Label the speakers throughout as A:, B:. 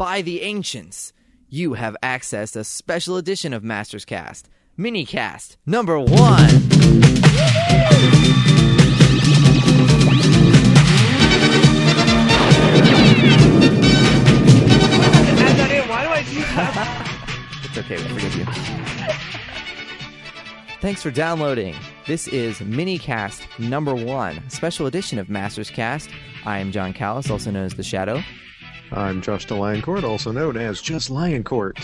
A: by the ancients, you have accessed a special edition of Masters Cast, Minicast number one.
B: Add that in. Why do I?
A: It's okay, we'll forgive you. Thanks for downloading. This is Minicast number one, special edition of Masters Cast. I am Jon Kallis, also known as The Shadow.
C: I'm Josh DeLioncourt, also known as just Lioncourt.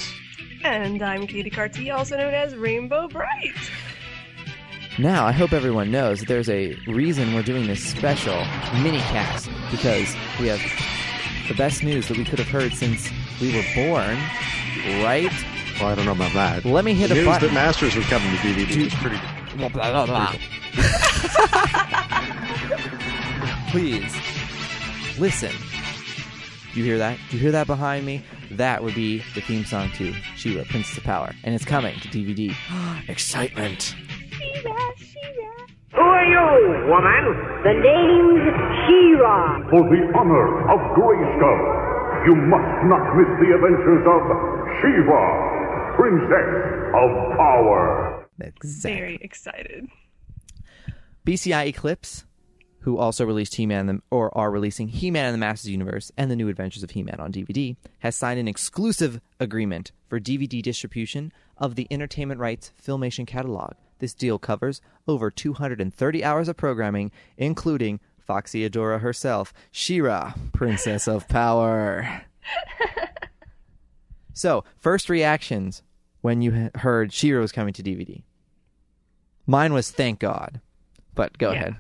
B: and I'm Katy Cartee, also known as Rainbow Brite.
A: Now, I hope everyone knows that there's a reason we're doing this special mini cast because we have the best news that we could have heard since we were born, right?
C: Well, I don't know about that.
A: Let me hit
C: the
A: a
C: news
A: button.
C: that Masters was coming to DVD is pretty.
A: Blah, blah, blah, blah. Please listen. Do you hear that? Do you hear that behind me? That would be the theme song to She-Ra, Princess of Power, and it's coming to DVD. Excitement!
D: Who are you, woman?
E: The name's She-Ra.
F: For the honor of Grayskull, you must not miss the adventures of She-Ra, Princess of Power.
A: Exactly.
B: Very excited.
A: BCI Eclipse, who also released He-Man or are releasing He-Man and the Masters Universe and the New Adventures of He-Man on DVD, has signed an exclusive agreement for DVD distribution of the Entertainment Rights Filmation catalog. This deal covers over 230 hours of programming, including Foxy Adora herself, She-Ra, Princess of Power. so, first reactions when you heard She-Ra was coming to DVD. Mine was thank God. But go
B: Yeah.
A: ahead.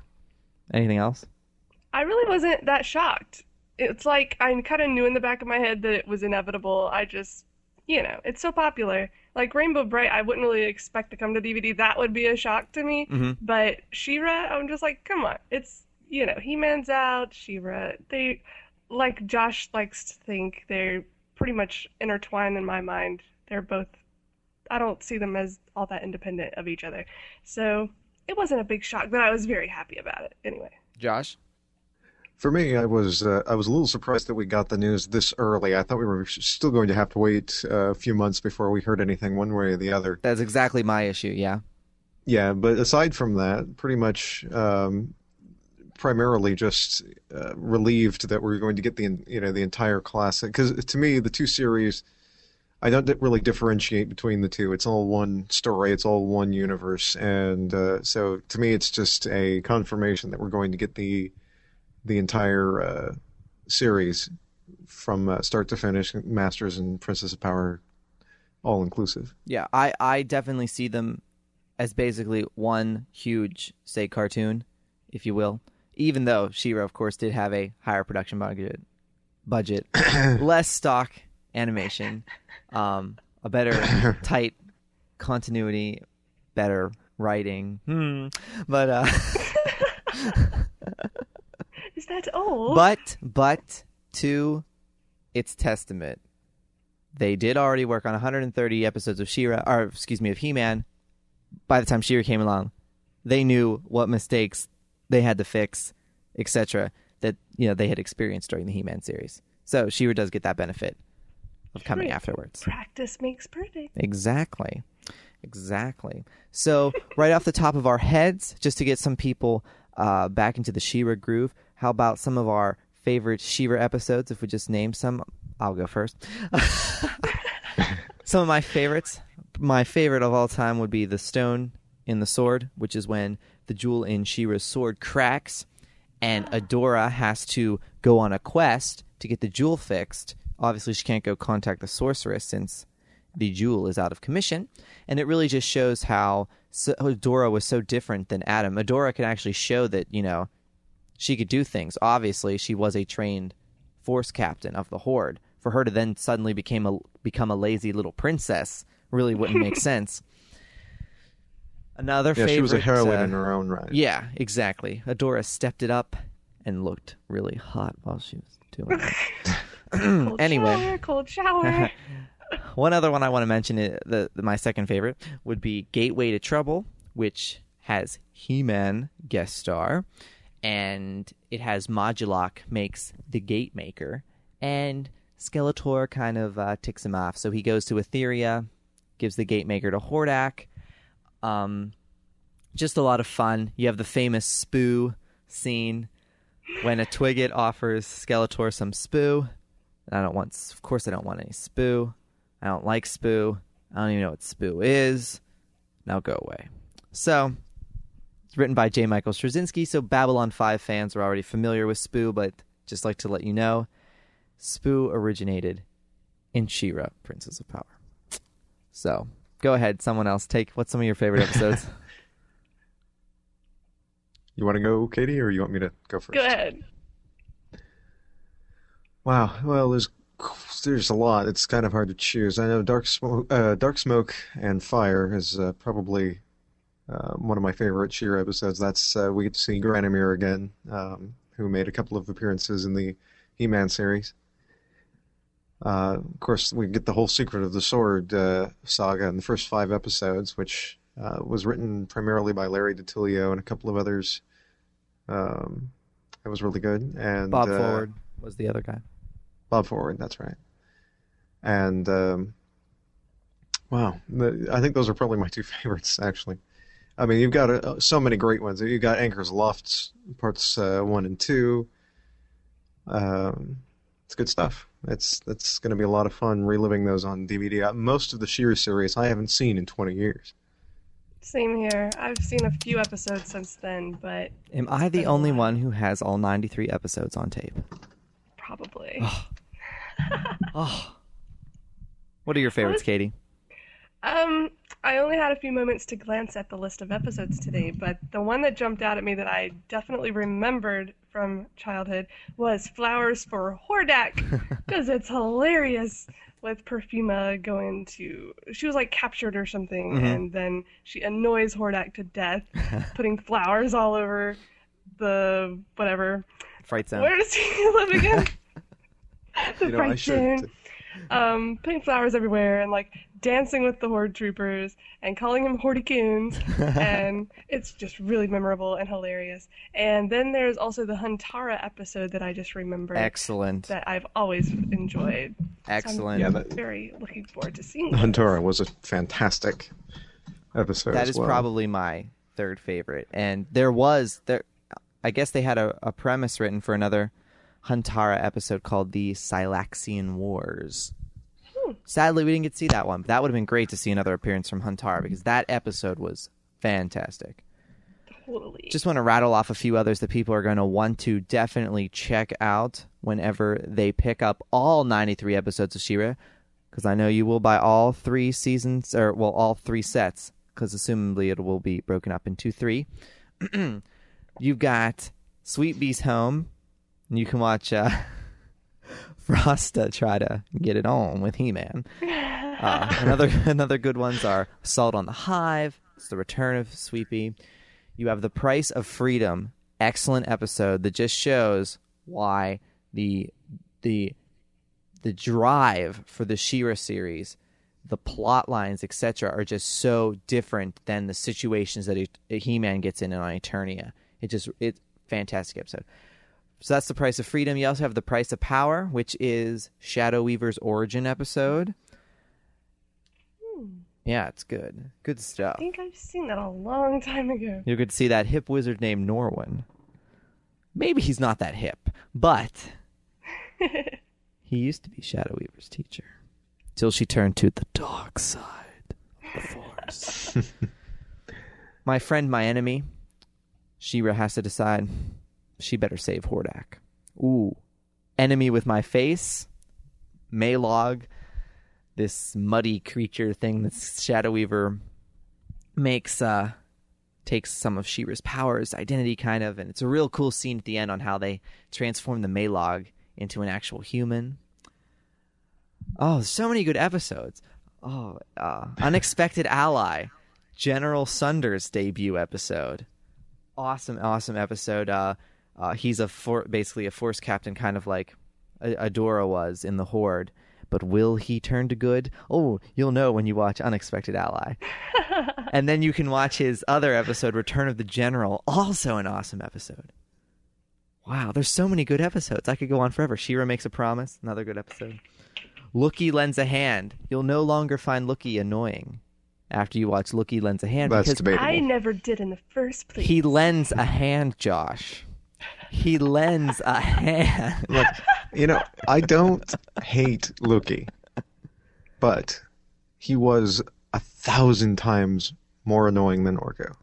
A: Anything else?
B: I really wasn't that shocked. It's like I kind of knew in the back of my head that it was inevitable. I just, you know, it's so popular. Like Rainbow Brite, I wouldn't really expect to come to DVD. That would be a shock to me.
A: Mhm.
B: But She-Ra, I'm just like, come on. It's, you know, He-Man's out, She-Ra. They, like Josh likes to think, they're pretty much intertwined in my mind. They're both, I don't see them as all that independent of each other. So it wasn't a big shock, but I was very happy about it anyway.
A: Josh?
C: For me, I was uh, I was a little surprised that we got the news this early. I thought we were still going to have to wait uh, a few months before we heard anything one way or the other.
A: That's exactly my issue, yeah.
C: Yeah, but aside from that, pretty much um, primarily just uh, relieved that we're going to get the you know the entire classic. Because to me, the two series, I don't really differentiate between the two. It's all one story. It's all one universe, and uh, so to me, it's just a confirmation that we're going to get the the entire uh, series from uh, start to finish, Masters and Princess of Power, all inclusive.
A: Yeah, I, I definitely see them as basically one huge, say, cartoon, if you will. Even though She-Ra, of course, did have a higher production budget, budget, less stock animation, um, a better tight continuity, better writing. Hmm. But uh,
B: Is that all?
A: but but to its testament, they did already work on 130 episodes of She-Ra, or excuse me, of He-Man. By the time She-Ra came along, they knew what mistakes they had to fix, etc. That you know they had experienced during the He-Man series. So She-Ra does get that benefit of coming
B: Right.
A: afterwards.
B: Practice makes perfect.
A: Exactly. Exactly. So, right off the top of our heads, just to get some people uh, back into the She-Ra groove, how about some of our favorite She-Ra episodes? If we just name some, I'll go first. some of my favorites. My favorite of all time would be the stone in the sword, which is when the jewel in She-Ra's sword cracks, and Adora has to go on a quest to get the jewel fixed. Obviously, she can't go contact the sorceress since the jewel is out of commission, and it really just shows how so, Adora was so different than Adam. Adora can actually show that you know she could do things. Obviously, she was a trained force captain of the Horde. For her to then suddenly became a become a lazy little princess really wouldn't make sense. Another
C: Yeah,
A: favorite.
C: she was a heroine
A: uh,
C: in her own right.
A: yeah, exactly. Adora stepped it up and looked really hot while she was doing it.
B: Cold
A: Anyway.
B: shower, cold shower.
A: One other one I want to mention, is the, the my second favorite would be Gateway to Trouble, which has He-Man guest star, and it has Modulok makes the Gate Maker, and Skeletor kind of uh, ticks him off. So he goes to Etheria, gives the Gate Maker to Hordak. Um, just a lot of fun. You have the famous Spoo scene when a Twigget offers Skeletor some Spoo. I don't want, of course, I don't want any Spoo. I don't like Spoo. I don't even know what Spoo is. Now go away. So, it's written by J. Michael Straczynski, so Babylon 5 fans are already familiar with Spoo, but just like to let you know, Spoo originated in She-Ra, Princess of Power. So, go ahead, someone else. Take what's some of your favorite episodes?
C: You want to go, Katy, or you want me to go first?
B: Go ahead.
C: Wow. Well, there's there's a lot. It's kind of hard to choose. I know Dark Smoke, uh, Dark Smoke and Fire is uh, probably uh, one of my favorite She-Ra episodes. That's uh, we get to see Granamyr again, um, who made a couple of appearances in the He-Man series. Uh, of course, we get the whole Secret of the Sword uh, saga in the first five episodes, which uh, was written primarily by Larry DiTillio and a couple of others. Um, it was really good. And
A: Bob Forward was the other guy.
C: Bob Forward, that's right. And um, wow, the, I think those are probably my two favorites, actually. I mean, you've got uh, so many great ones. You've got Anchor's Lofts parts uh, one and two. Um, it's good stuff. It's that's going to be a lot of fun reliving those on DVD. Uh, most of the She-Ra series I haven't seen in 20 years.
B: Same here. I've seen a few episodes since then, but
A: Am I the only one who has all 93 episodes on tape?
B: probably.
A: Oh. What are your favorites, Katy?
B: Um, I only had a few moments to glance at the list of episodes today, but the one that jumped out at me that I definitely remembered from childhood was Flowers for Hordak, because it's hilarious with Perfuma going to. She was like captured or something,
A: Mhm.
B: and then she annoys Hordak to death, putting flowers all over the whatever.
A: Fright Zone.
B: Where does he live again? The
C: You know, I
B: fright
C: should.
B: um, putting flowers everywhere and like dancing with the horde troopers and calling him horticoons and it's just really memorable and hilarious and then there's also the huntara episode that i just remembered
A: Excellent.
B: that i've always enjoyed
A: Excellent.
C: Yeah, that-
B: very looking forward to seeing those.
C: Huntara was a fantastic episode.
A: That
C: as
A: is
C: well.
A: probably my third favorite. And there was there I guess they had a, a premise written for another Huntara episode called the Silaxian Wars. Hmm. Sadly, we didn't get to see that one. But that would have been great to see another appearance from Huntara because that episode was fantastic.
B: totally
A: Just want to rattle off a few others that people are going to want to definitely check out whenever they pick up all 93 episodes of She-Ra because I know you will buy all three seasons or well all three sets because assumably it will be broken up into three. You've got Sweet Beast Home, and you can watch uh, Frosta try to get it on with He-Man. Uh, another another good ones are Salt on the Hive. It's the return of Sweepy. You have The Price of Freedom. Excellent episode that just shows why the the the drive for the She-Ra series, the plot lines, etc., are just so different than the situations that He Man gets in on Eternia. It just it's fantastic episode. So that's the price of freedom. You also have the price of power, which is Shadow Weaver's origin episode. Hmm. Yeah, it's good. Good stuff.
B: i think i've seen that a long time ago
A: get to see that hip wizard named Norwyn. Maybe he's not that hip, but he used to be Shadow Weaver's teacher. Till she turned to the dark side of the force. my friend, my enemy. She-Ra has to decide she better save Hordak. Ooh. Enemy with my face. Maylog. This muddy creature thing that Shadow Weaver makes uh takes some of She-Ra's powers, identity kind of, and it's a real cool scene at the end on how they transform the Maylog into an actual human. Oh, so many good episodes. Oh, uh, Unexpected Ally, General Sunder's debut episode. Awesome, awesome episode. Uh, uh, he's a for- basically a force captain, kind of like Adora was in the Horde. But will he turn to good? Oh, you'll know when you watch Unexpected Ally. and then you can watch his other episode, Return of the General, also an awesome episode. Wow, there's so many good episodes. I could go on forever. She-Ra makes a promise, another good episode. Loo-Kee lends a hand. You'll no longer find Loo-Kee annoying after you watch Loo-Kee lends a hand
C: That's
A: because
C: debatable.
B: I never did in the first place.
A: he lends a hand, Josh. He lends a hand.
C: Look, you know, I don't hate Loo-Kee, but he was a thousand times more annoying than Orko.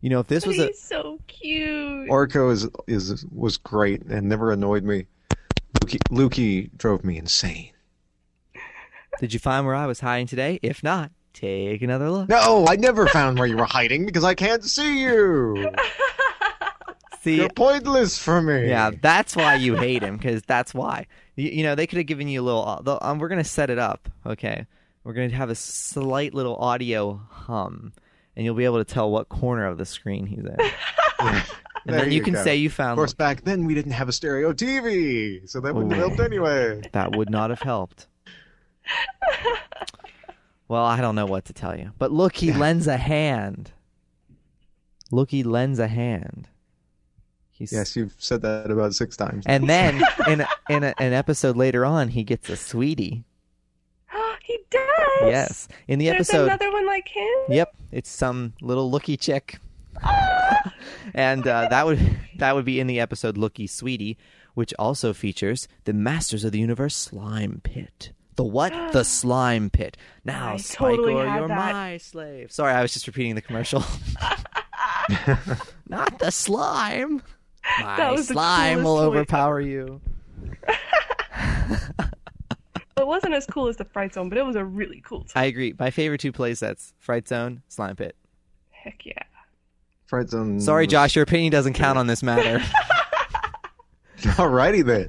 A: You know, if this
B: But
A: was a
B: so cute.
C: Orko is is was great and never annoyed me. Loo-Kee, Loo-Kee drove me insane.
A: Did you find where I was hiding today? If not, take another look.
C: No, I never found where you were hiding because I can't see you.
A: See,
C: You're pointless for me.
A: yeah, that's why you hate him because that's why. You, you know, they could have given you a little. uh, Um, we're gonna set it up. Okay, we're gonna have a slight little audio hum, and you'll be able to tell what corner of the screen he's in.
C: Yeah.
A: And
C: There
A: then you, can
C: go.
A: say you found.
C: Of course, back then we didn't have a stereo TV, so that wouldn't have helped anyway.
A: That would not have helped. well, I don't know what to tell you. But look, he lends a hand. Look, he lends a hand. He's,
C: Yes, you've said that about six times.
A: And then in a, in a, an episode later on, he gets a sweetie.
B: he does.
A: Yes, in the
B: There's
A: episode.
B: another one like him.
A: Yep, it's some little Loo-Kee chick. and uh, that would that would be in the episode Loo-Kee Sweetie, which also features the Masters of the Universe slime pit. The what? the slime pit. Now,
B: I totally
A: Spikor,
B: had
A: you're
B: that.
A: my slave. Sorry, I was just repeating the commercial. Not the slime. My
B: was
A: slime will
B: coolest voice
A: overpower you.
B: It wasn't as cool as the Fright Zone, but it was a really cool time.
A: I agree. My favorite two play sets: Fright Zone, Slime Pit.
B: Heck yeah.
C: Fright Zone.
A: Sorry, Josh, your opinion doesn't count on this matter.
C: Alrighty then.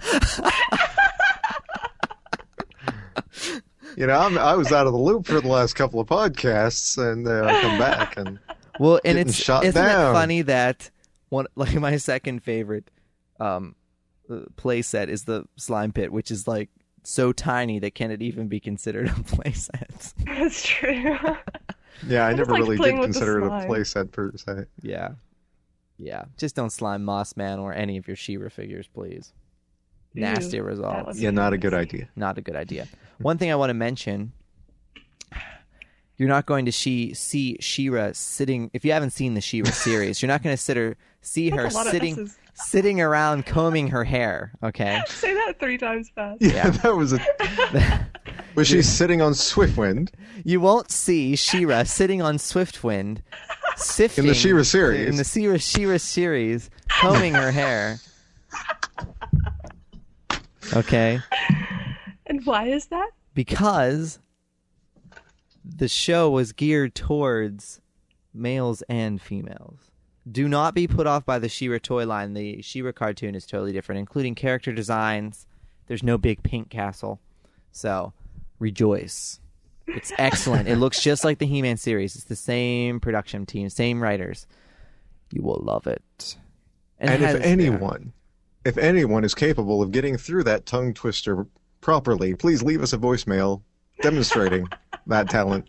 C: you know, I'm, I was out of the loop for the last couple of podcasts, and uh, I come back and
A: Well, and it's
C: shot
A: isn't
C: down.
A: it funny that one like my second favorite um uh, play set is the slime pit, which is like so tiny that can it even be considered a play set?
B: That's true.
C: yeah, I,
B: I
C: never really did consider it a
B: slime.
C: playset per se.
A: yeah, yeah. Just don't slime Moss Man or any of your She-Ra figures, please. Nasty
B: Ew,
A: results.
B: that
C: Yeah,
B: be
C: not a good idea.
A: Not a good idea. One thing I want to mention. You're not going to she, see She-Ra sitting. If you haven't seen the She-Ra series, you're not going to sit her, see her
B: That's a
A: sitting sitting around combing her hair. Okay,
B: Say that three times fast.
C: Yeah,
A: Yeah.
C: that was a. was she sitting on Swiftwind?
A: You won't see She-Ra sitting on Swiftwind, sifting
C: In the She-Ra series.
A: In the She-Ra She-Ra series, combing her hair. Okay,
B: And why is that?
A: because the show was geared towards males and females. Do not be put off by the She-Ra toy line. The She-Ra cartoon is totally different, including character designs. There's no big pink castle. So, rejoice. It's excellent. it looks just like the He Man series. It's the same production team, same writers. You will love it. it
C: And
A: has-
C: if anyone, if anyone is capable of getting through that tongue twister properly, please leave us a voicemail demonstrating that talent,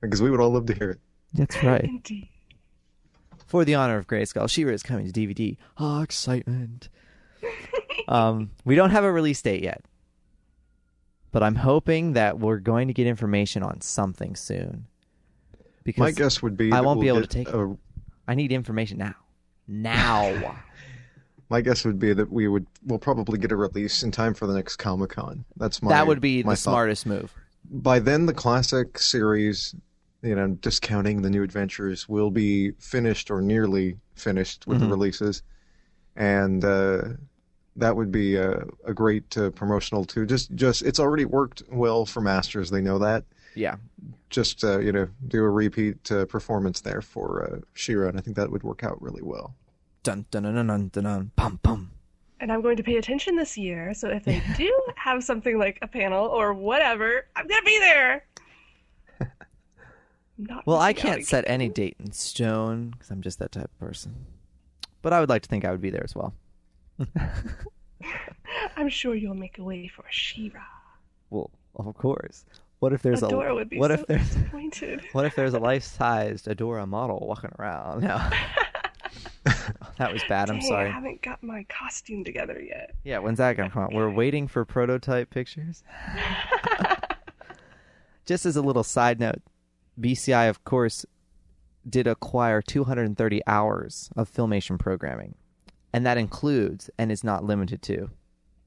C: because we would all love to hear it.
A: That's right.
B: Indeed.
A: For the honor of Grayskull, She-Ra is coming to DVD. Ah, excitement. um, we don't have a release date yet, but I'm hoping that we're going to get information on something soon. Because
C: My guess would be
A: I won't be
C: we'll
A: able to
C: get
A: take
C: a-
A: I need information now. Now.
C: My guess would be that we would we'll probably get a release in time for the next Comic Con. That's my
A: that would be
C: my
A: the
C: thought.
A: smartest move.
C: By then, the classic series, you know, discounting the new adventures, will be finished or nearly finished with
A: Mhm.
C: the releases, and uh, that would be a, a great uh, promotional too. Just just it's already worked well for Masters. They know that.
A: Yeah.
C: Just uh, you know, do a repeat uh, performance there for uh, She-Ra, and I think that would work out really well.
A: Dun dun dun dun dun dun dun. Pum pum.
B: And I'm going to pay attention this year, so if they do have something like a panel or whatever, I'm going to be there. Not
A: Well, I can't set any date in stone because I'm just that type of person. But I would like to think I would be there as well.
B: I'm sure you'll make a way for She-Ra.
A: Well, of course. What if there's
B: Adora
A: a
B: would be
A: what
B: so
A: if there's
B: disappointed.
A: what if there's a life-sized Adora model walking around? No. that was bad. I'm
B: Dang, I haven't got my costume together yet.
A: Yeah, when's that gonna come out? We're waiting for prototype pictures. just as a little side note, BCI, of course, did acquire 230 hours of Filmation programming, and that includes and is not limited to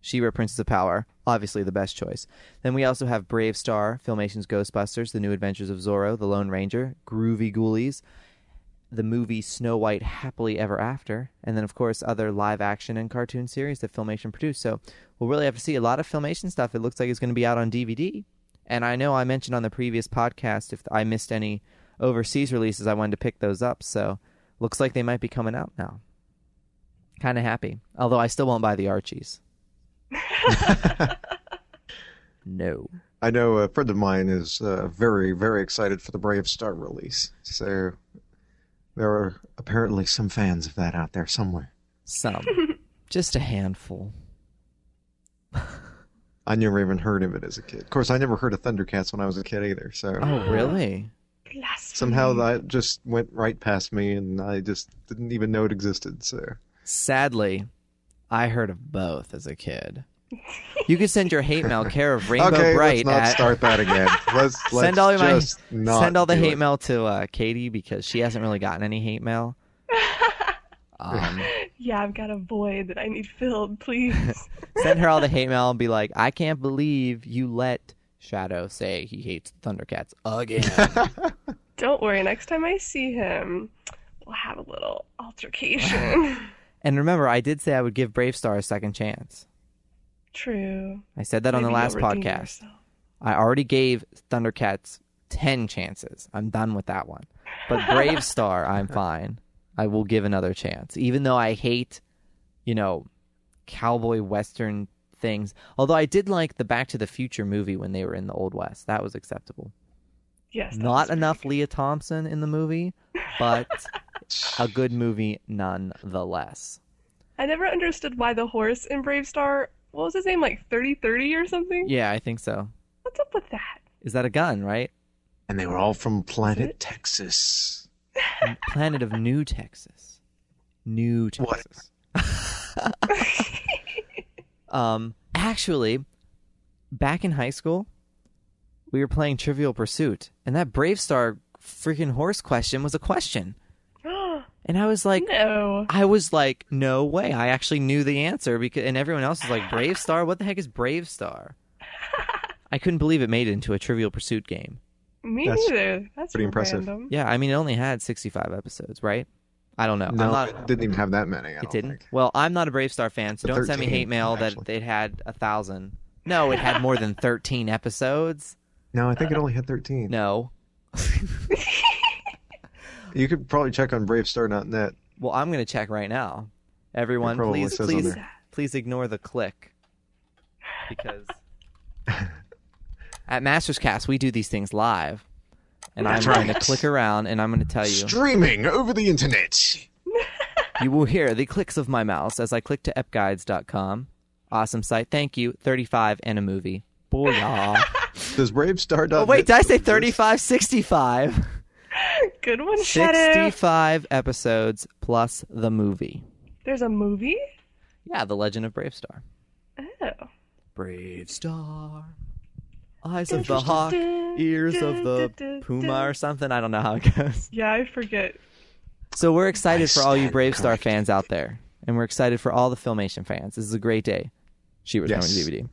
A: She-Ra, Princess of Power, obviously the best choice. Then we also have Brave Star, Filmation's Ghostbusters, The New Adventures of Zorro, The Lone Ranger, Groovy Ghoulies, the movie Snow White Happily Ever After, and then of course other live action and cartoon series that Filmation produced. So we'll really have to see a lot of Filmation stuff. It looks like it's going to be out on DVD. And I know I mentioned on the previous podcast if I missed any overseas releases, I wanted to pick those up. So looks like they might be coming out now. Kind of happy. Although I still won't buy the Archies. no.
C: I know a friend of mine is uh, very, very excited for the Brave Star release. So there are apparently some fans of that out there somewhere.
A: Some. Just a handful.
C: I never even heard of it as a kid. Of course, I never heard of Thundercats when I was a kid either. So
A: Oh, really?
B: Blasphemy.
C: somehow that just went right past me, and I just didn't even know it existed. So
A: Sadly, I heard of both as a kid. You could send your hate mail care of Rainbow
C: okay,
A: Bright
C: let's not
A: at
C: start that again. Let's, let's
A: send all my
C: just not
A: send all the hate
C: it.
A: mail to uh, Katy because she hasn't really gotten any hate mail. Um,
B: Yeah, I've got a void that I need filled, please.
A: send her all the hate mail and be like, I can't believe you let Shadow say he hates Thundercats again.
B: Don't worry, next time I see him, we'll have a little altercation.
A: and remember, I did say I would give Brave Star a second chance.
B: True.
A: I said that on the last podcast.
B: yourself.
A: I already gave Thundercats 10 chances. I'm done with that one. But Brave Star, I'm fine. I will give another chance. Even though I hate, you know, cowboy western things. Although I did like the Back to the Future movie when they were in the Old West. That was acceptable.
B: Yes.
A: Not enough
B: good.
A: Lea Thompson in the movie, but a good movie nonetheless.
B: I never understood why the horse in Brave Star, what was his name, like 3030 or something?
A: Yeah, I think so.
B: What's up with that?
A: Is that a gun, right?
C: And they were all from planet Texas.
A: Planet of New Texas. New Texas. um, actually, back in high school, we were playing Trivial Pursuit, and that Brave Star freaking horse question was a question. And I was like,
B: no.
A: I was like, no way. I actually knew the answer because, and everyone else was like, Brave Star? What the heck is Brave Star? I couldn't believe it made it into a Trivial Pursuit game.
B: Me
C: That's
B: neither. That's
C: pretty impressive.
B: random.
A: Yeah, I mean, it only had 65 episodes, right? I don't know. I'm
C: No,
A: not,
C: it didn't even have that many. I
A: It
C: don't
A: didn't.
C: think.
A: Well, I'm not a Brave Star fan, so
C: The
A: don't send me
C: 13,
A: hate mail that
C: actually.
A: it had a thousand. No, it had more than 13 episodes.
C: No, I think it uh, only had 13.
A: No.
C: You could probably check on BraveStar.net.
A: Well, I'm gonna check right now. Everyone,
C: probably
A: please,
C: says on
A: please,
C: there.
A: please ignore the click because at Masters Cast we do these things live, and I'm
C: That's
A: going to click around and I'm going to tell you.
C: Streaming over the internet.
A: You will hear the clicks of my mouse as I click to epguides.com. Awesome site. Thank you. 35 and a movie. Booyah.
C: Does BraveStar.net?
A: oh, wait, did I say 35? 65.
B: Good one, Shadow.
A: 65 episodes plus the movie.
B: There's a movie?
A: Yeah, The Legend of Brave Star.
B: Oh.
A: Brave Star. Eyes of the hawk, ears of the puma or something. I don't know how it goes.
B: Yeah, I forget.
A: So we're excited for all you
C: stand
A: Brave Star fans out there. And we're excited for all the Filmation fans. This is a great day. She was
C: Yes.
A: coming to DVD.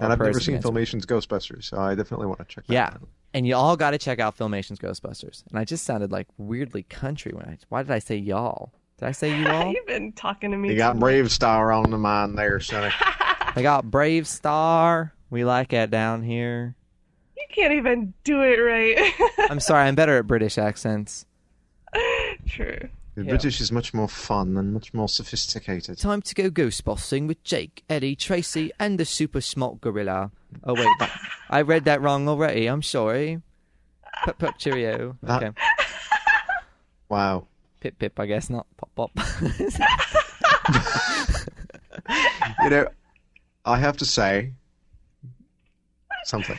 C: And I've never seen
A: against her.
C: Filmation's Ghostbusters, so I definitely want to check that
A: Yeah.
C: out.
A: And you all got to check out Filmation's Ghostbusters. And I just sounded like weirdly country when I. Why did I say y'all? Did I say you all?
B: You've been talking to me.
C: You got Brave Star on the mind there, Sonny.
A: I got Brave Star. We like it down here.
B: You can't even do it right.
A: I'm sorry, I'm better at British accents.
B: True.
C: The
A: Yeah.
C: British is much more fun and much more sophisticated.
A: Time to go ghostbusting with Jake, Eddie, Tracy, and the super smart gorilla. Oh wait, that- I read that wrong already. I'm sorry. Pip pip cheerio.
C: That-
A: Okay,
C: Wow.
A: pip pip. I guess not pop pop.
C: You know, I have to say something.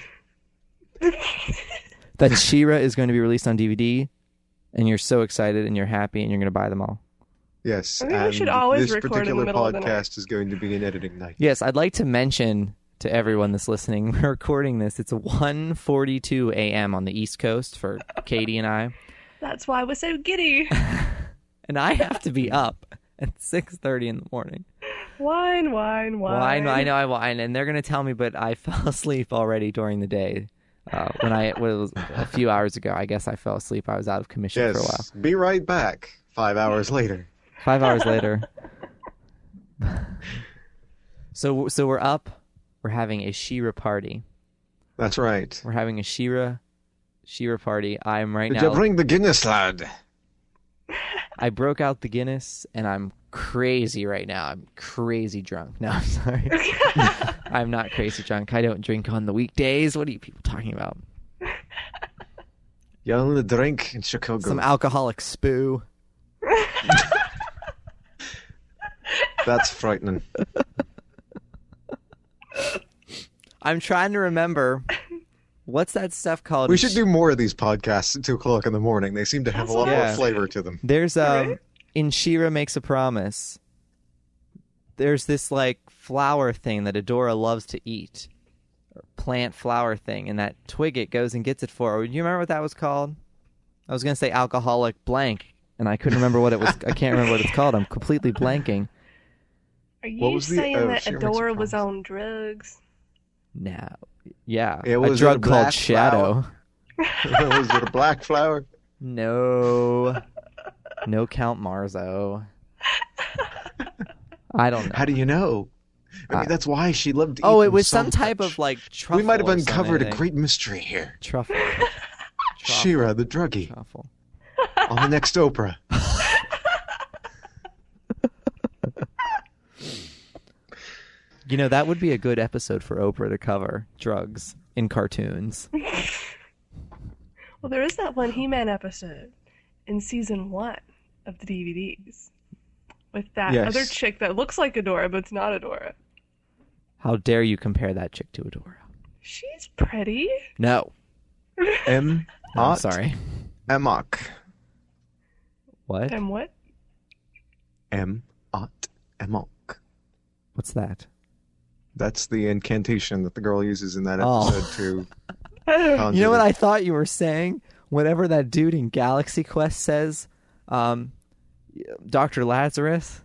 A: that She-Ra is going to be released on DVD, and you're so excited and you're happy and you're going to buy them all.
C: Yes,
B: I think we
C: and
B: should always
C: this
B: record in the
C: particular
B: middle of the night.
C: podcast is going to be an editing night.
A: Yes, I'd like to mention to everyone that's listening. We're recording this. It's 1:42 a.m. on the East Coast for Katy and I,
B: That's why we're so giddy.
A: and I have to be up at 6:30 in the morning.
B: Wine, wine, wine.
A: Well, I know, I know, I whine, and they're gonna tell me, but I fell asleep already during the day. Uh, when I was a few hours ago, I guess I fell asleep. I was out of commission for a while.
C: Be right back. Five hours later.
A: Five hours later. so so we're up. We're having a She-Ra party.
C: That's right.
A: We're having a She-Ra She-Ra party. I'm right
C: Did
A: now.
C: you bring the Guinness, lad?
A: I broke out the Guinness and I'm crazy right now. I'm crazy drunk. No, I'm sorry. I'm not crazy drunk. I don't drink on the weekdays. What are you people talking about?
C: You only drink in Chicago.
A: Some alcoholic spoo.
C: That's frightening.
A: I'm trying to remember what's that stuff called?
C: We should do more of these podcasts at two o'clock in the morning. They seem to have a lot
A: Yeah.
C: more flavor to them.
A: There's um
B: Right?
A: In She-Ra makes a promise. There's this like flower thing that Adora loves to eat. Or plant flower thing, and that Twigget goes and gets it for her. Do you remember what that was called? I was gonna say alcoholic blank, and I couldn't remember what it was. I can't remember what it's called. I'm completely blanking.
B: Are you
C: What was the-
B: saying
C: oh,
B: that
C: She-Ra makes a
B: Adora was on drugs?
A: Now, yeah,
C: It
A: a
C: was
A: drug
C: a
A: called
C: black
A: Shadow.
C: Was it a black flower?
A: No, no Count Marzo. I don't know.
C: How do you know? I mean,
A: Uh,
C: that's why she loved. to
A: Oh,
C: eat
A: it
C: them
A: was
C: so
A: some type
C: much.
A: of like truffle.
C: We might have
A: or
C: uncovered a
A: something.
C: great mystery here.
A: truffle. Truffle.
C: She-Ra, the druggie,
A: Truffle.
C: on the next Oprah.
A: You know that would be a good episode for Oprah to cover drugs in cartoons.
B: Well, there is that one He-Man episode in season one of the DVDs with that
C: Yes.
B: other chick that looks like Adora, but it's not Adora.
A: How dare you compare that chick to Adora?
B: She's pretty.
A: No,
C: M.
A: no I'm sorry.
C: Emok.
A: What?
B: And what?
C: M. Ot Emok.
A: What's that?
C: That's the incantation that the girl uses in that
A: Oh.
C: episode to
B: Oh,
C: conjure
A: You know what I thought you were saying? Whatever that dude in Galaxy Quest says, um, Doctor Lazarus,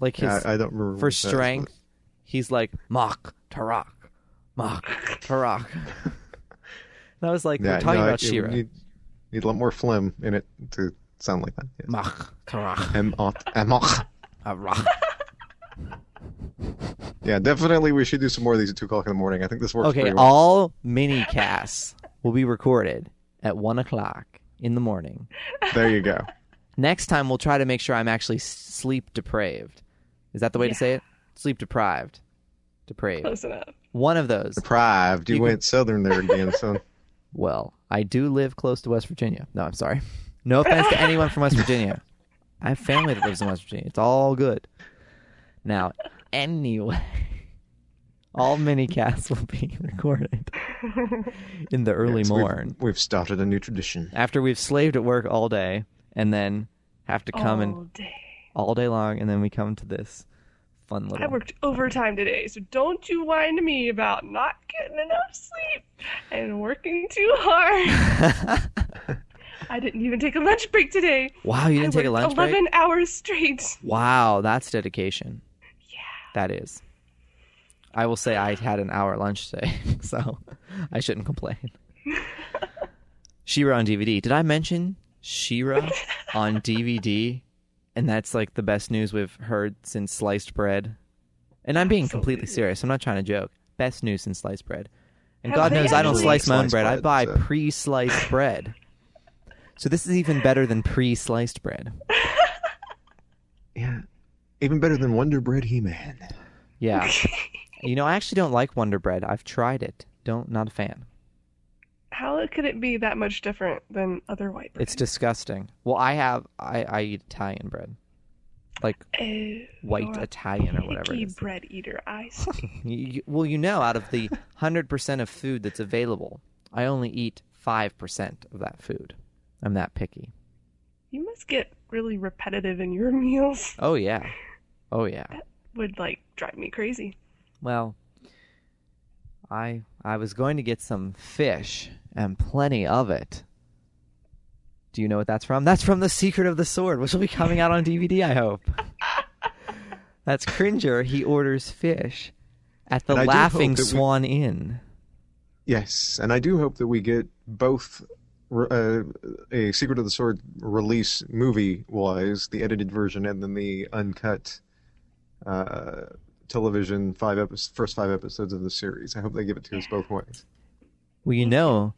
A: like his
C: I, I don't remember
A: for
C: what that is, but-
A: strength, he's like Mach Tarak, Mach Tarak. And I was like,
C: Yeah,
A: we're talking
C: no,
A: about
C: She-Ra. Need, need a lot more phlegm in it to sound like that. Yes.
A: Mach Tarak.
C: M. Ot Emok. Yeah, definitely we should do some more of these at 2 o'clock in the morning. I think this works
A: Okay,
C: well.
A: all mini casts will be recorded at one o'clock in the morning.
C: There you go.
A: Next time, we'll try to make sure I'm actually sleep depraved. Is that the way to say it? Sleep deprived. Depraved.
B: Close enough.
A: One of those.
C: Deprived. You,
A: You
C: went southern there again, son.
A: Well, I do live close to West Virginia. No, I'm sorry. No offense to anyone from West Virginia. I have family that lives in West Virginia. It's all good. Now, anyway, all mini casts will be recorded in the early
C: Yes, we've-
A: morn.
C: We've, started a new tradition.
A: after we've slaved at work all day and then have to come
B: All
A: and
B: day.
A: all day long and then we come to this fun little
B: I worked overtime today, so don't you whine to me about not getting enough sleep and working too hard. I didn't even take a lunch break today.
A: wow you didn't
B: I
A: take a lunch
B: 11
A: break
B: hours straight.
A: wow that's dedication
B: Yeah.
A: that is i will say i had an hour lunch today so i shouldn't complain she-ra on dvd did i mention she-ra on dvd and that's like the best news we've heard since sliced bread. And i'm being completely serious. I'm not trying to joke. Best news since sliced bread. And
B: Have
A: god knows i don't slice my own
C: Sliced
A: bread. I buy
C: so-
A: pre-sliced bread. So this is even better than pre-sliced bread.
C: Yeah. Even better than Wonder Bread He Man.
A: yeah. You know i actually don't like wonder bread. I've tried it. Don't not a fan
B: How could it be that much different than other white bread?
A: It's disgusting. Well, I have I, I eat Italian bread, like
B: Oh,
A: white Italian or whatever.
B: Picky bread eater. I see.
A: You, you- well, you know, out of the hundred percent of food that's available, I only eat five percent of that food. I'm that picky.
B: you must get really repetitive in your meals.
A: Oh yeah, oh yeah.
B: That Would like drive me crazy.
A: Well, I I was going to get some fish and plenty of it. Do you know what that's from? That's from The Secret of the Sword, which will be coming out on DVD, I hope. that's Cringer. He orders fish at the
C: And I do hope
A: Laughing
C: that we-
A: Swan Inn.
C: Yes, and I do hope that we get both uh, a Secret of the Sword release movie wise, the edited version, and then the uncut uh, television five epi- first five episodes of the series. I hope they give it to us both ways.
A: Well, you know,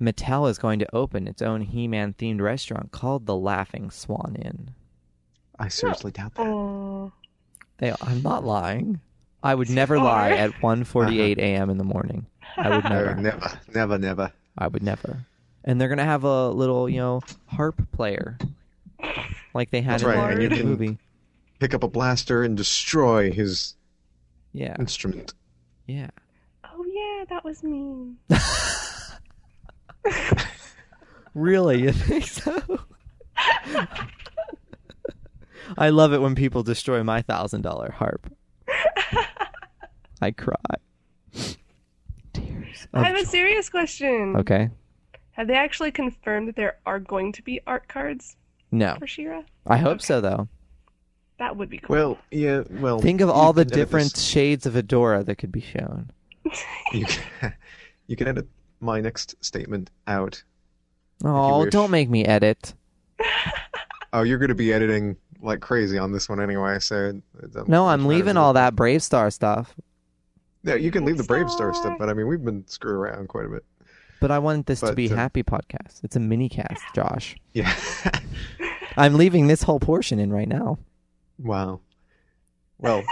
A: Mattel is going to open its own He-Man themed restaurant called the Laughing Swan Inn.
C: I seriously doubt that.
B: Oh,
A: They, I'm not lying. I would never
B: are.
A: lie at 1:48 a.m. in the morning. I would
C: No,
A: never.
C: never, never, never.
A: I would never. And they're gonna have a little, you know, harp player, like they had
C: That's
A: in
C: right,
A: the
C: and you can-
A: movie.
C: Pick up a blaster and destroy his
A: Yeah,
C: instrument.
A: yeah.
B: oh yeah, that was me.
A: Really, you think so? I love it when people destroy my thousand dollar harp. I cry. Tears.
B: I
A: of
B: have a serious question.
A: Okay.
B: Have they actually confirmed that there are going to be art cards
A: No,
B: for She-Ra?
A: I hope so though.
B: That would be cool.
C: Well, yeah, well.
A: Think of all the different
C: this-
A: shades of Adora that could be shown.
C: You can, you can edit my next statement out.
A: Oh,
C: wish.
A: don't make me edit.
C: Oh, you're going to be editing like crazy on this one anyway, so it doesn't
A: No, I'm leaving all that Brave Star stuff.
C: Yeah, you can leave the Brave Star
B: Star.
C: stuff, but I mean, we've been screwed around quite a bit.
A: But I want this to
C: But,
A: be
C: uh,
A: happy podcast. It's a mini cast, Josh.
C: Yeah.
A: I'm leaving this whole portion in right now.
C: Wow. Well,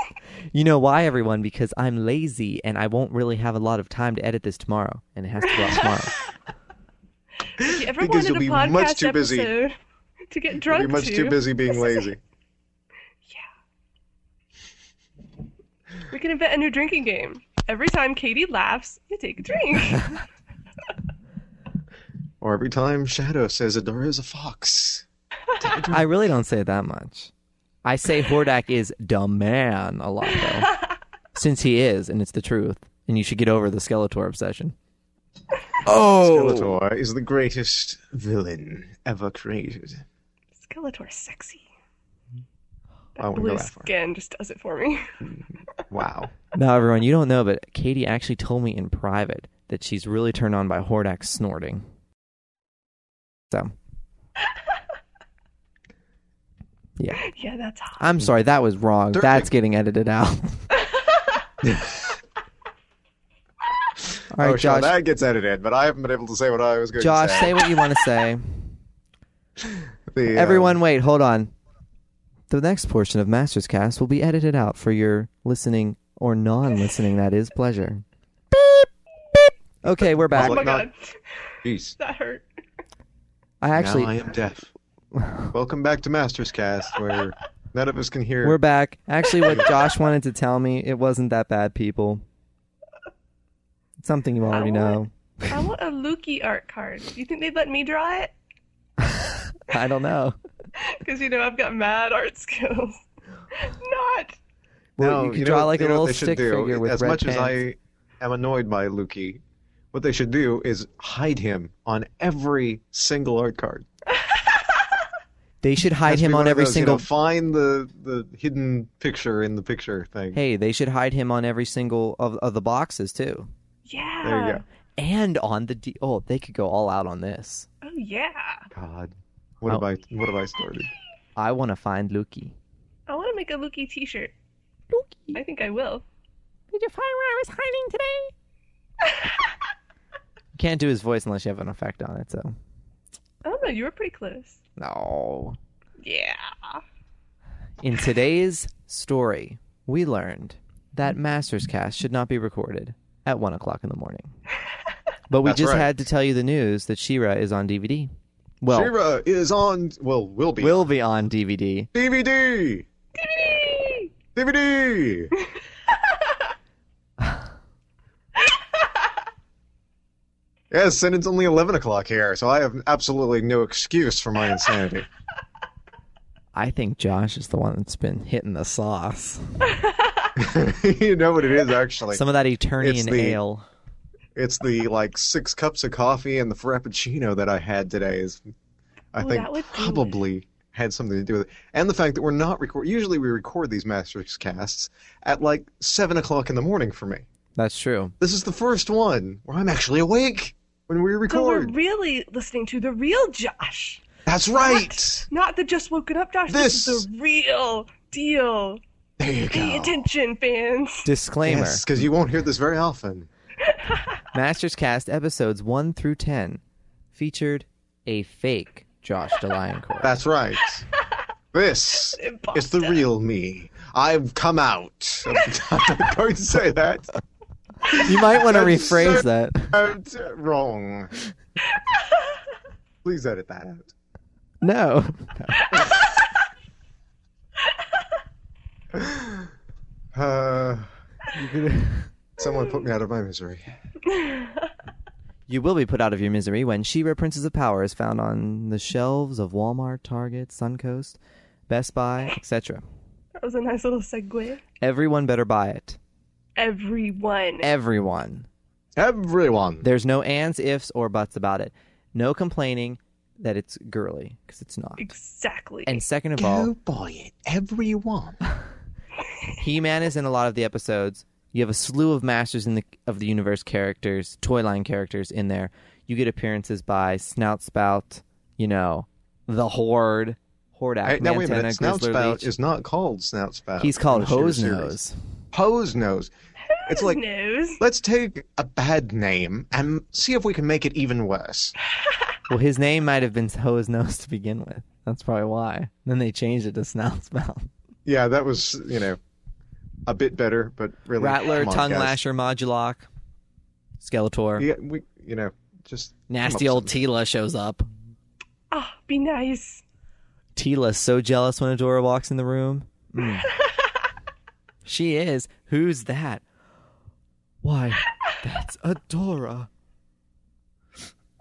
A: You know why, everyone? Because I'm lazy and I won't really have a lot of time to edit this tomorrow, and it has to go out tomorrow.
B: if you ever
C: because you'll be much too busy.
B: to get drunk.
C: you'll be much
B: to,
C: too busy being
B: this
C: lazy.
B: it. We can invent a new drinking game. Every time Katy laughs, you take a drink.
C: Or every time Shadow says Adora is a fox.
A: I really don't say it that much. I say Hordak is dumb man a lot though, since he is, and it's the truth. And you should get over the Skeletor obsession. Oh,
C: Skeletor is the greatest villain ever created.
B: Skeletor's sexy.
C: I
B: That
C: wouldn't go
B: blue
C: that far.
B: skin just does it for me.
C: Wow.
A: Now, everyone, you don't know, but Katy actually told me in private that she's really turned on by Hordak snorting. So, yeah.
B: Yeah, that's hot.
A: I'm sorry, that was wrong.
C: Dirk-
A: That's getting edited out. All right,
C: oh, sure,
A: Josh.
C: that gets edited, but I haven't been able to say what I was going
A: Josh,
C: to
A: say Josh,
C: say.
A: what you want to say.
C: The, uh,
A: Everyone, wait, hold on. The next portion of Masters Cast will be edited out for your listening or non-listening, that is, pleasure. Beep, beep. Okay, we're back.
B: oh my
C: not-
B: god,
C: Jeez.
B: that hurt.
A: I actually,
C: now I am deaf. Welcome back to Masters Cast, where none of us can hear.
A: we're back. Actually, what Josh wanted to tell me, it wasn't that bad, people. It's something you already know.
B: I want a Loo-Kee art card. Do you think they'd let me draw it?
A: I don't know.
B: Because you know I've got mad art skills. Not.
A: Well,
C: No,
A: you could
C: know
A: draw
C: what-
A: like a
C: you know what
A: little stick
C: do?
A: figure with
C: As
A: red
C: much as. I am annoyed by Loo-Kee, what they should do is hide him on every single art card.
A: They should hide him on every
C: those, you
A: single.
C: know, find the the hidden picture in the picture thing.
A: Hey, they should hide him on every single of, of the boxes too,
B: Yeah.
C: There you go.
A: and on the. D- oh, they could go all out on this.
B: Oh yeah.
C: God, what
A: Oh.
C: have I what have I started?
A: I want to find Loo-Kee.
B: I want to make a Loo-Kee T-shirt.
A: Loo-Kee,
B: I think I will.
A: did you find where I was hiding today? you Can't do his voice unless you have an effect on it. So
B: Oh don't. You were pretty close.
A: No.
B: Yeah.
A: In today's story, we learned that Masters Cast should not be recorded at one o'clock in the morning. But we
C: That's
A: just
C: right.
A: had to tell you the news that She-Ra is on DVD. Well,
C: She-Ra is on. Well, will be
A: will be on DVD.
C: DVD.
B: DVD!
C: DVD. yes, and it's only eleven o'clock here, so I have absolutely no excuse for my insanity.
A: I think Josh is the one that's been hitting the sauce.
C: you know what it is actually.
A: Some of that Eternian
C: It's the-
A: ale.
C: It's the like six cups of coffee and the frappuccino that I had today is, I
B: Oh,
C: think,
B: that would do it.
C: probably had something to do with it. And the fact that we're not record. Usually we record these Masters casts at like seven o'clock in the morning for me.
A: That's true.
C: This is the first one where I'm actually awake when we
B: So we're really listening to the real Josh,
C: That's right.
B: not the just woken up Josh. This,
C: This-
B: is the real deal.
C: There you
B: Pay
C: go.
B: attention, fans.
A: Disclaimer.
C: Yes, because you won't hear this very often.
A: Masters Cast episodes 1 through 10 featured a fake Josh de Lioncourt.
C: That's right. This is the real me. I've come out. I'm going to say that.
A: You might want to rephrase
C: so-
A: that.
C: Out wrong. Please edit that out.
A: No.
C: Uh, someone put me out of my misery.
A: You will be put out of your misery when She-Ra Princess of Power is found on the shelves of Walmart, Target, Suncoast, Best Buy, etc.
B: That was a nice little segue.
A: Everyone better buy it.
B: Everyone.
A: Everyone.
C: Everyone.
A: There's no ands, ifs, or buts about it. No complaining that it's girly, because it's not.
B: exactly.
A: And second of all,
C: Go buy it. Everyone.
A: He-Man is in a lot of the episodes. You have a slew of Masters in the of the Universe characters, toy line characters in there. You get appearances by Snout Spout, you know, the Horde, Hordak,
C: Hey, now wait a minute. Snout Spout
A: Leech.
C: is not called Snout Spout.
A: He's called
C: in the
A: Hose. Nose.
C: Hose Nose. It's like
B: Nose.
C: let's take a bad name and see if we can make it even worse.
A: Well, his name might have been Hose Nose to begin with. That's probably why. Then they changed it to Snout Mouth.
C: Yeah, that was you know a bit better, but really
A: Rattler,
C: on,
A: Tongue
C: guys.
A: Lasher, Moduloc, Skeletor.
C: Yeah, we you know just
A: Nasty old
C: something.
A: Teela shows up.
B: Ah, be nice.
A: Teela's so jealous when Adora walks in the room. Mm. she is. Who's that? Why, that's Adora.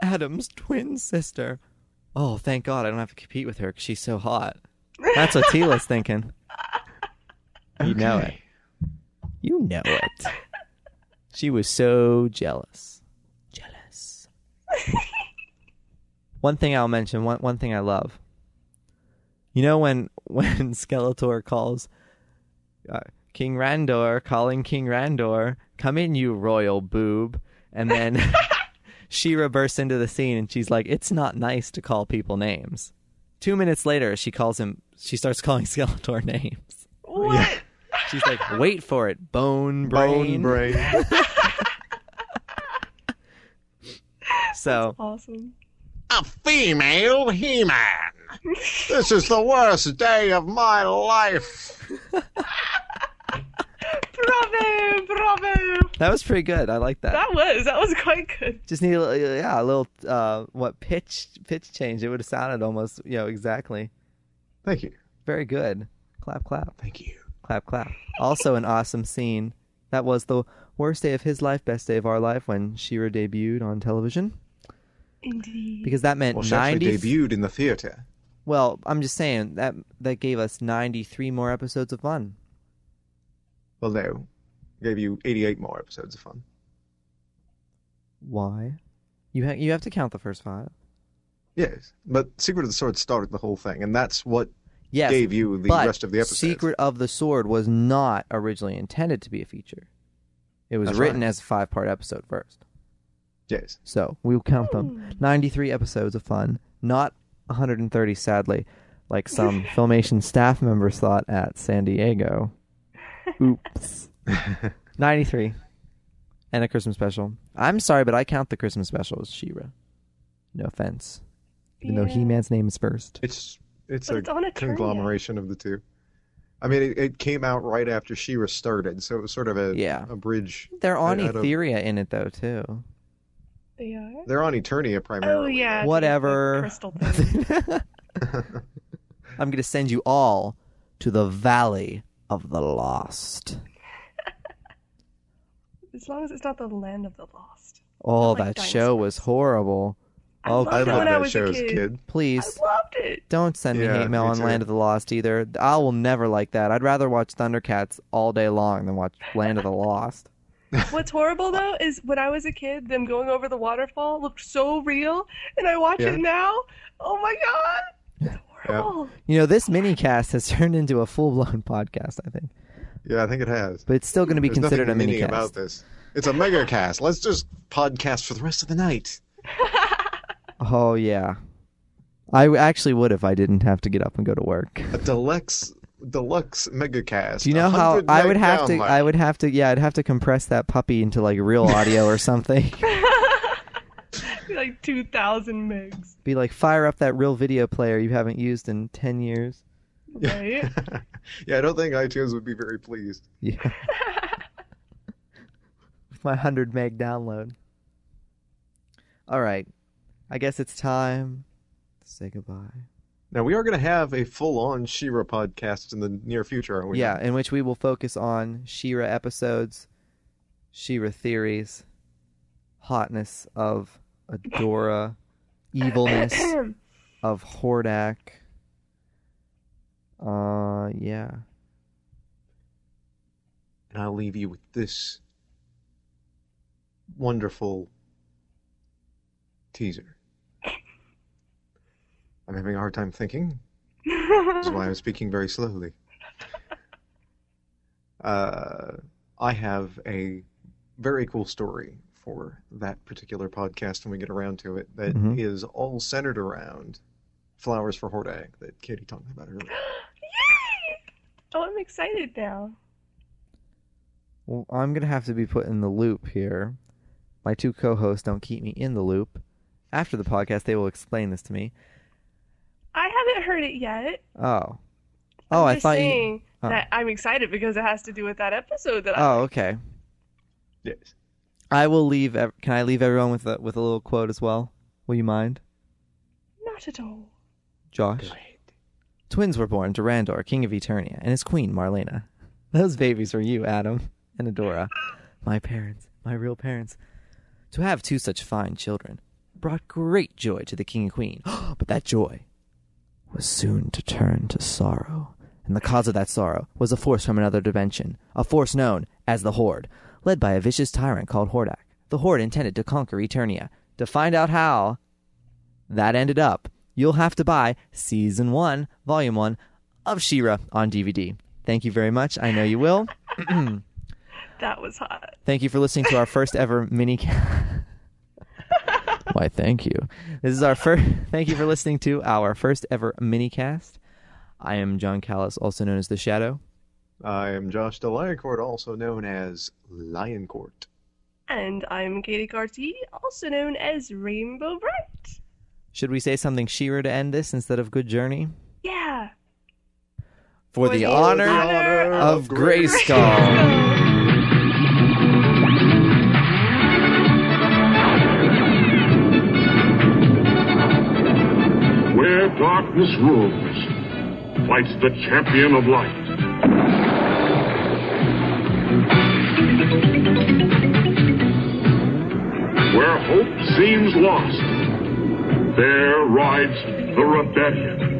A: Adam's twin sister. Oh, thank God I don't have to compete with her because she's so hot. That's what Teela's thinking. You know it. You know it. She was so jealous. Jealous. one thing I'll mention, one one thing I love. You know when when Skeletor calls uh, King Randor calling King Randor, "Come in, you royal boob," and then She-Ra bursts into the scene and she's like, "It's not nice to call people names." Two minutes later, she calls him. She starts calling Skeletor names.
B: What?
A: She's like, "Wait for it, bone brain."
C: Bone brain.
A: So
B: Awesome.
C: a female He-Man. This is the worst day of my life.
B: Bravo, bravo.
A: that was pretty good. I like that.
B: That was that was quite good.
A: Just need a little, yeah, a little uh, what pitch pitch change. It would have sounded almost, you know, exactly.
C: Thank you.
A: Very good. Clap, clap,
C: Thank you.
A: clap, clap. Also, an awesome scene. That was the worst day of his life, best day of our life when She-Ra debuted on television.
B: Indeed.
A: Because that meant
C: Well, she
A: ninety.
C: actually debuted in the theater.
A: Well, I'm just saying that that gave us ninety three more episodes of fun.
C: Well, no. Gave you 88 more episodes of fun.
A: Why? You ha- you have to count the first five.
C: Yes, but Secret of the Sword started the whole thing, and that's what
A: Yes,
C: gave you the
A: but
C: rest of the episodes.
A: Secret of the Sword was not originally intended to be a feature. It was
C: That's
A: written
C: right.
A: as a five part episode first.
C: Yes.
A: So we'll count them. Hmm. 93 episodes of fun, not 130, sadly, like some Filmation staff members thought at San Diego. Oops. 93. And a Christmas special. I'm sorry, but I count the Christmas special as She-Ra. No offense. Even though
B: Yeah.
A: He-Man's name is first.
C: It's it's
B: But
C: a
B: it's on Eternia.
C: conglomeration of the two. I mean, it, it came out right after She-Ra started, so it was sort of a
A: Yeah.
C: a bridge.
A: They're on
C: I- I don't-
A: Etheria in it, though, too.
B: They are.
C: They're on Eternia primarily.
B: Oh yeah. the-
A: Whatever.
B: the crystal thing.
A: I'm going to send you all to the Valley of the Lost.
B: As long as it's not the land of the lost.
A: Oh,
B: like oh,
A: that show was
B: dinosaurs.
A: horrible. Oh,
B: loved
C: I
B: it
C: love
B: when I
C: that
B: was
C: show
B: a
C: as a
B: kid.
C: kid.
A: please
B: I loved it.
A: don't send me
C: Yeah,
A: hate mail
C: me
A: on
C: too.
A: Land of the Lost either. I will never like that. I'd rather watch Thundercats all day long than watch Land of the Lost.
B: What's horrible though is when I was a kid, them going over the waterfall looked so real, and I watch
C: Yeah.
B: it now. Oh my god, it's horrible.
A: You know, this mini cast has turned into a full blown podcast, I think.
C: Yeah, I think it has.
A: But it's still going to be
C: There's
A: considered a
C: nothing
A: mini
C: mini about this. It's a mega cast. Let's just podcast for the rest of the night.
A: Oh, yeah. I w- actually would if I didn't have to get up and go to work.
C: A deluxe deluxe mega cast.
A: Do you know how
C: 100
A: I would have to?
C: download.
A: I would have to. Yeah, I'd have to compress that puppy into like real audio or something.
B: like two thousand megs,
A: Be like, fire up that real video player you haven't used in ten years.
B: Right?
C: yeah, I don't think iTunes would be very pleased.
A: Yeah. With my hundred meg download. All right, I guess it's time to say goodbye.
C: Now we are going to have a full-on She-Ra podcast in the near future, aren't we?
A: Yeah, in which we will focus on She-Ra episodes, She-Ra theories, hotness of Adora, evilness of Hordak. Uh, yeah.
C: And I'll leave you with this wonderful teaser. I'm having a hard time thinking. This is why I'm speaking very slowly. Uh, I have a very cool story for that particular podcast when we get around to it that is
A: Mhm.
C: all centered around Flowers for Hordak that Katy talked about earlier.
B: Yay! Oh, I'm excited now.
A: Well, I'm gonna have to be put in the loop here. My two co-hosts don't keep me in the loop. After the podcast, they will explain this to me.
B: I haven't heard it yet.
A: Oh,
B: I'm
A: oh, I
B: just
A: thought you. oh.
B: that I'm excited because it has to do with that episode that I.
A: Oh, okay.
C: Yes.
A: I will leave. ev- Can I leave everyone with a with a little quote as well? Will you mind,
B: Not at all.
A: Josh? Twins were born to Randor, king of Eternia, and his queen Marlena. Those babies were you, Adam and Adora, my parents, my real parents. To have two such fine children brought great joy to the king and queen, but that joy was soon to turn to sorrow. And the cause of that sorrow was a force from another dimension, a force known as the Horde, led by a vicious tyrant called Hordak. The Horde intended to conquer Eternia. To find out how that ended up, you'll have to buy Season 1, Volume 1 of She-Ra on DVD. Thank you very much. I know you will.
B: That was hot.
A: Thank you for listening to our first ever mini. Why, thank you. This is our first. Thank you for listening to our first ever mini cast. I am Jon Kallis, also known as The Shadow.
C: I am Josh de Lioncourt, also known as Lioncourt.
B: And I'm Katy Cartee, also known as Rainbow Brite.
A: Should we say something She-Ra to end this instead of Good Journey?
B: Yeah.
A: For,
B: For
A: the,
B: the
A: honor,
B: honor
A: of
C: of
A: Grayskull.
F: Where darkness rules, fights the champion of light. Where hope seems lost, there rides the rebellion.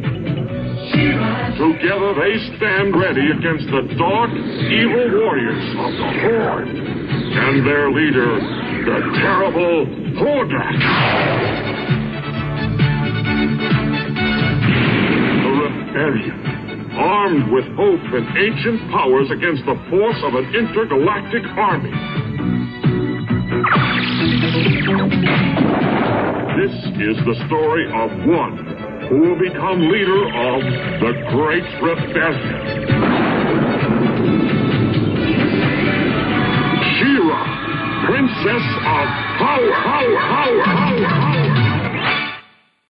F: Together they stand ready against the dark, evil warriors of the Horde and their leader, the terrible Hordak. The rebellion, armed with hope and ancient powers against the force of an intergalactic army. This is the story of one who will become leader of the Great Rebellion. She-Ra, Princess of Power, Power, Power, Power, Power.